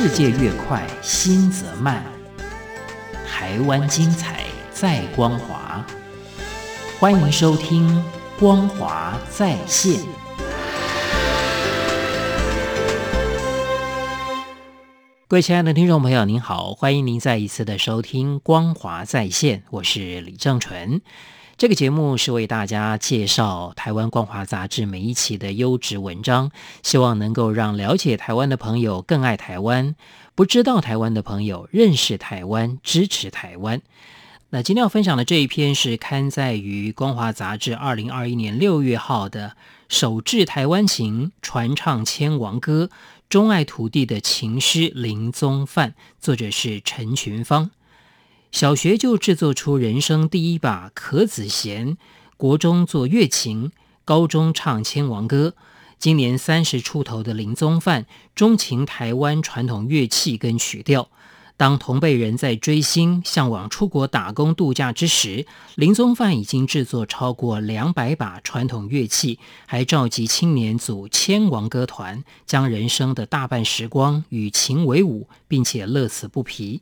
世界越快，心则慢。台湾精彩，在光华。欢迎收听《光华在线》。各位亲爱的听众朋友，您好，欢迎您再一次的收听《光华在线》，我是李正纯。这个节目是为大家介绍台湾光华杂志每一期的优质文章，希望能够让了解台湾的朋友更爱台湾，不知道台湾的朋友认识台湾，支持台湾。那今天要分享的这一篇是刊载于《光华杂志》二零二一年六月号的《首制台湾情，传唱千王歌》。钟爱土地的情诗林宗范，作者是陈群芳。小学就制作出人生第一把壳子弦，国中做乐琴，高中唱千王歌。今年三十出头的林宗范，钟情台湾传统乐器跟曲调。当同辈人在追星、向往出国打工度假之时，林宗范已经制作超过两百把传统乐器，还召集青年组千王歌团，将人生的大半时光与琴为伍，并且乐此不疲。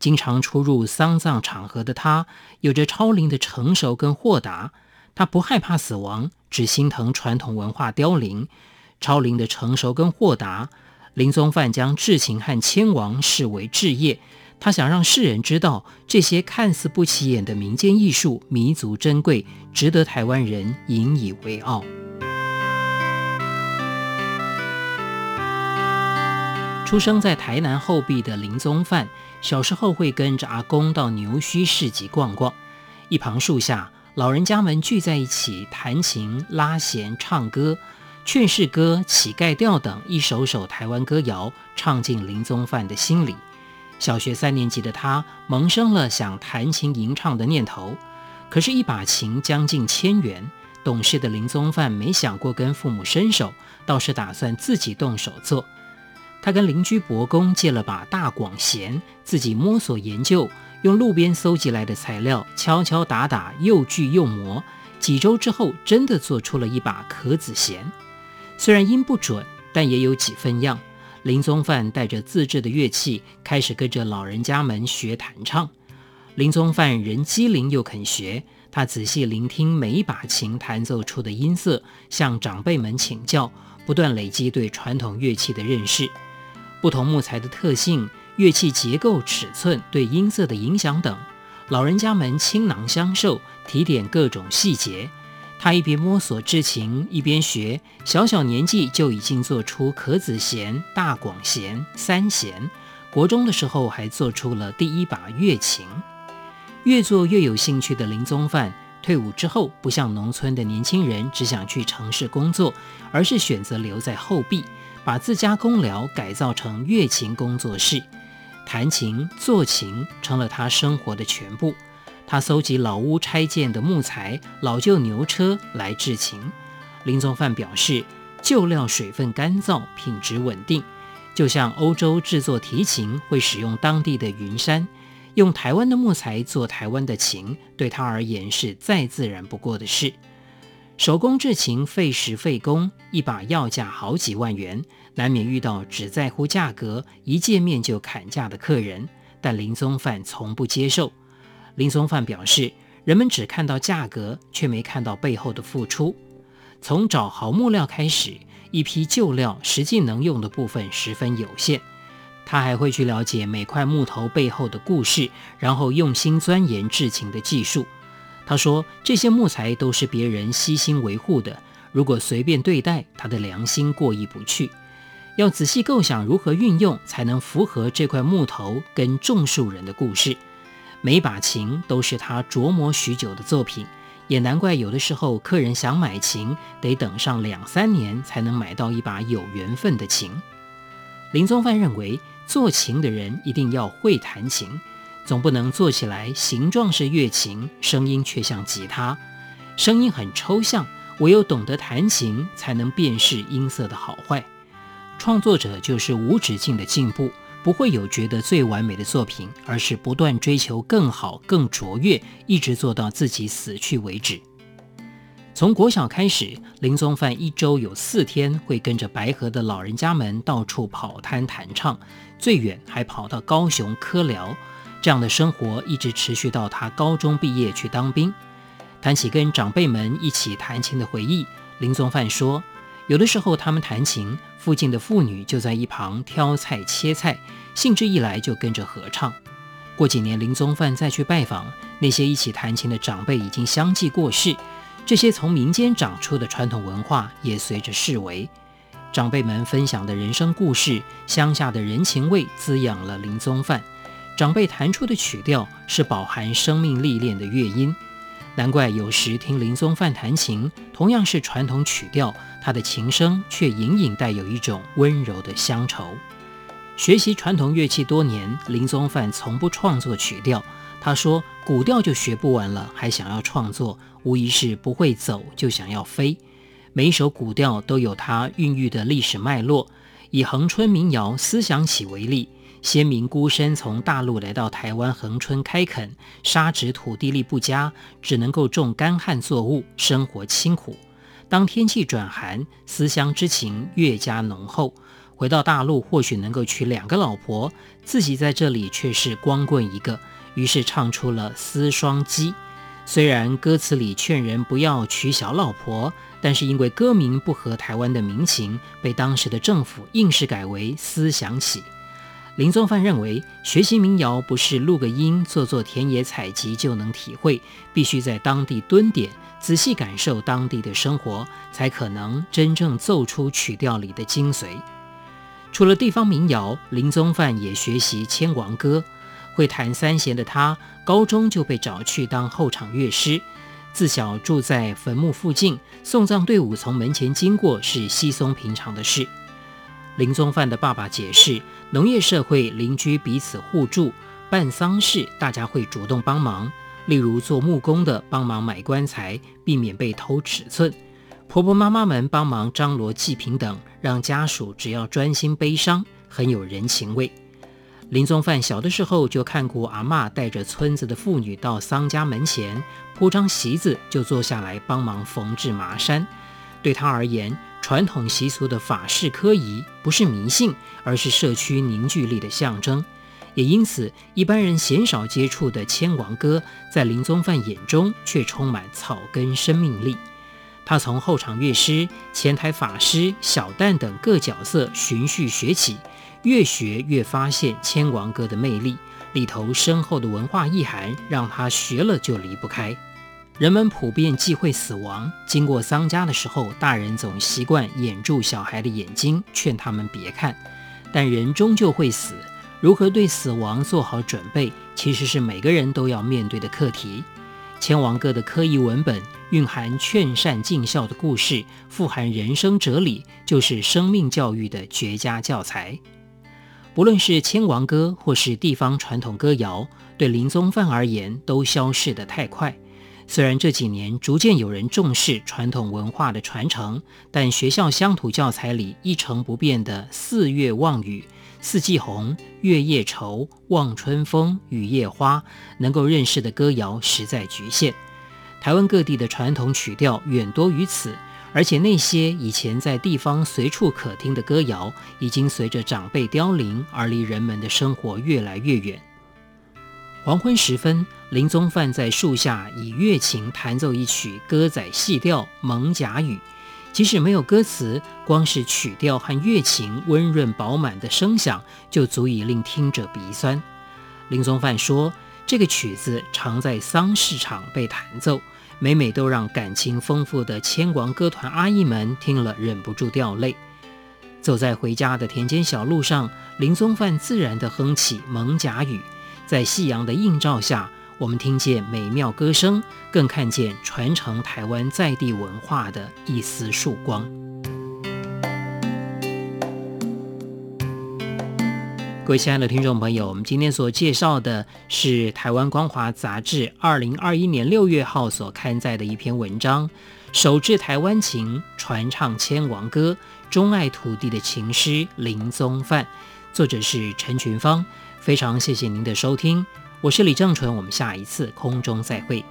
经常出入丧葬场合的他，有着超龄的成熟跟豁达。他不害怕死亡，只心疼传统文化凋零。超龄的成熟跟豁达。林宗范将制琴和千王视为志业，他想让世人知道这些看似不起眼的民间艺术弥足珍贵，值得台湾人引以为傲。出生在台南后壁的林宗范，小时候会跟着阿公到牛墟市集逛逛，一旁树下，老人家们聚在一起弹琴、拉弦、唱歌。劝世歌、乞丐调等一首首台湾歌谣唱进林宗范的心里。小学三年级的他萌生了想弹琴吟唱的念头，可是，一把琴将近千元，懂事的林宗范没想过跟父母伸手，倒是打算自己动手做。他跟邻居伯公借了把大广弦，自己摸索研究，用路边搜集来的材料敲敲打打，又锯又磨，几周之后，真的做出了一把壳子弦。虽然音不准，但也有几分样。林宗范带着自制的乐器，开始跟着老人家们学弹唱。林宗范人机灵又肯学，他仔细聆听每一把琴弹奏出的音色，向长辈们请教，不断累积对传统乐器的认识。不同木材的特性、乐器结构、尺寸对音色的影响等，老人家们倾囊相授，提点各种细节。他一边摸索制琴，一边学，小小年纪就已经做出壳子弦、大广弦、三弦。国中的时候还做出了第一把乐琴。越做越有兴趣的林宗范，退伍之后不像农村的年轻人只想去城市工作，而是选择留在后壁，把自家工寮改造成乐琴工作室，弹琴、做琴成了他生活的全部。他搜集老屋拆建的木材、老旧牛车来制琴。林宗范表示，旧料水分干燥，品质稳定，就像欧洲制作提琴会使用当地的云杉，用台湾的木材做台湾的琴，对他而言是再自然不过的事。手工制琴费时费工，一把要价好几万元，难免遇到只在乎价格、一见面就砍价的客人，但林宗范从不接受。林宗范表示，人们只看到价格，却没看到背后的付出。从找好木料开始，一批旧料实际能用的部分十分有限。他还会去了解每块木头背后的故事，然后用心钻研制琴的技术。他说，这些木材都是别人悉心维护的，如果随便对待，他的良心过意不去。要仔细构想如何运用，才能符合这块木头跟种树人的故事。每把琴都是他琢磨许久的作品，也难怪有的时候客人想买琴，得等上两三年才能买到一把有缘分的琴。林宗范认为，做琴的人一定要会弹琴，总不能做起来形状是乐琴，声音却像吉他，声音很抽象。唯有懂得弹琴，才能辨识音色的好坏。创作者就是无止境的进步。不会有觉得最完美的作品，而是不断追求更好、更卓越，一直做到自己死去为止。从国小开始，林宗范一周有四天会跟着白河的老人家们到处跑摊弹唱，最远还跑到高雄科寮。这样的生活一直持续到他高中毕业去当兵。谈起跟长辈们一起弹琴的回忆，林宗范说，有的时候他们弹琴，附近的妇女就在一旁挑菜切菜，兴致一来就跟着合唱。过几年，林宗范再去拜访，那些一起弹琴的长辈已经相继过世。这些从民间长出的传统文化也随着式微，长辈们分享的人生故事，乡下的人情味滋养了林宗范。长辈弹出的曲调是饱含生命历练的乐音，难怪有时听林宗范弹琴，同样是传统曲调，他的琴声却隐隐带有一种温柔的乡愁。学习传统乐器多年，林宗范从不创作曲调。他说：“古调就学不完了，还想要创作，无疑是不会走就想要飞。每一首古调都有它孕育的历史脉络。以恒春民谣《思想起》为例，先民孤身从大陆来到台湾恒春开垦，沙质土地力不佳，只能够种干旱作物，生活清苦。当天气转寒，思乡之情越加浓厚。回到大陆，或许能够娶两个老婆，自己在这里却是光棍一个。”于是唱出了《思双姬》，虽然歌词里劝人不要娶小老婆，但是因为歌名不合台湾的民情，被当时的政府硬是改为《思想起》。林宗范认为，学习民谣不是录个音、做做田野采集就能体会，必须在当地蹲点，仔细感受当地的生活，才可能真正奏出曲调里的精髓。除了地方民谣，林宗范也学习牵亡歌。会弹三弦的他，高中就被找去当后场乐师。自小住在坟墓附近，送葬队伍从门前经过是稀松平常的事。林宗范的爸爸解释，农业社会邻居彼此互助，办丧事大家会主动帮忙。例如做木工的帮忙买棺材，避免被偷尺寸；婆婆妈妈们帮忙张罗祭品等，让家属只要专心悲伤，很有人情味。林宗范小的时候就看过阿嬷带着村子的妇女到丧家门前铺张席子，就坐下来帮忙缝制麻衫。对他而言，传统习俗的法事科仪不是迷信，而是社区凝聚力的象征。也因此，一般人鲜少接触的千王歌，在林宗范眼中却充满草根生命力。他从后场乐师、前台法师、小旦等各角色循序学起。越学越发现千王歌的魅力，里头深厚的文化意涵让他学了就离不开。人们普遍忌讳死亡，经过丧家的时候，大人总习惯掩住小孩的眼睛，劝他们别看。但人终究会死，如何对死亡做好准备，其实是每个人都要面对的课题。千王歌的科仪文本蕴含劝善尽孝的故事，富含人生哲理，就是生命教育的绝佳教材。不论是千王歌或是地方传统歌谣，对林宗范而言都消逝得太快。虽然这几年逐渐有人重视传统文化的传承，但学校乡土教材里一成不变的“四月望雨”“四季红”“月夜愁”“望春风”“雨夜花”，能够认识的歌谣实在局限。台湾各地的传统曲调远多于此。而且那些以前在地方随处可听的歌谣，已经随着长辈凋零而离人们的生活越来越远。黄昏时分，林宗范在树下以乐琴弹奏一曲歌仔戏调《蒙甲语》，即使没有歌词，光是曲调和乐琴温润饱满的声响，就足以令听者鼻酸。林宗范说：“这个曲子常在丧事场被弹奏。”每每都让感情丰富的牵亡歌团阿姨们听了忍不住掉泪。走在回家的田间小路上，林宗范自然地哼起《蒙甲语》。在夕阳的映照下，我们听见美妙歌声，更看见传承台湾在地文化的一丝曙光。各位亲爱的听众朋友，我们今天所介绍的是台湾光华杂志二零二一年六月号所刊载的一篇文章，手制台湾琴，传唱千王歌，钟爱土地的琴师林宗范，作者是陈群芳。非常谢谢您的收听，我是李正淳，我们下一次空中再会。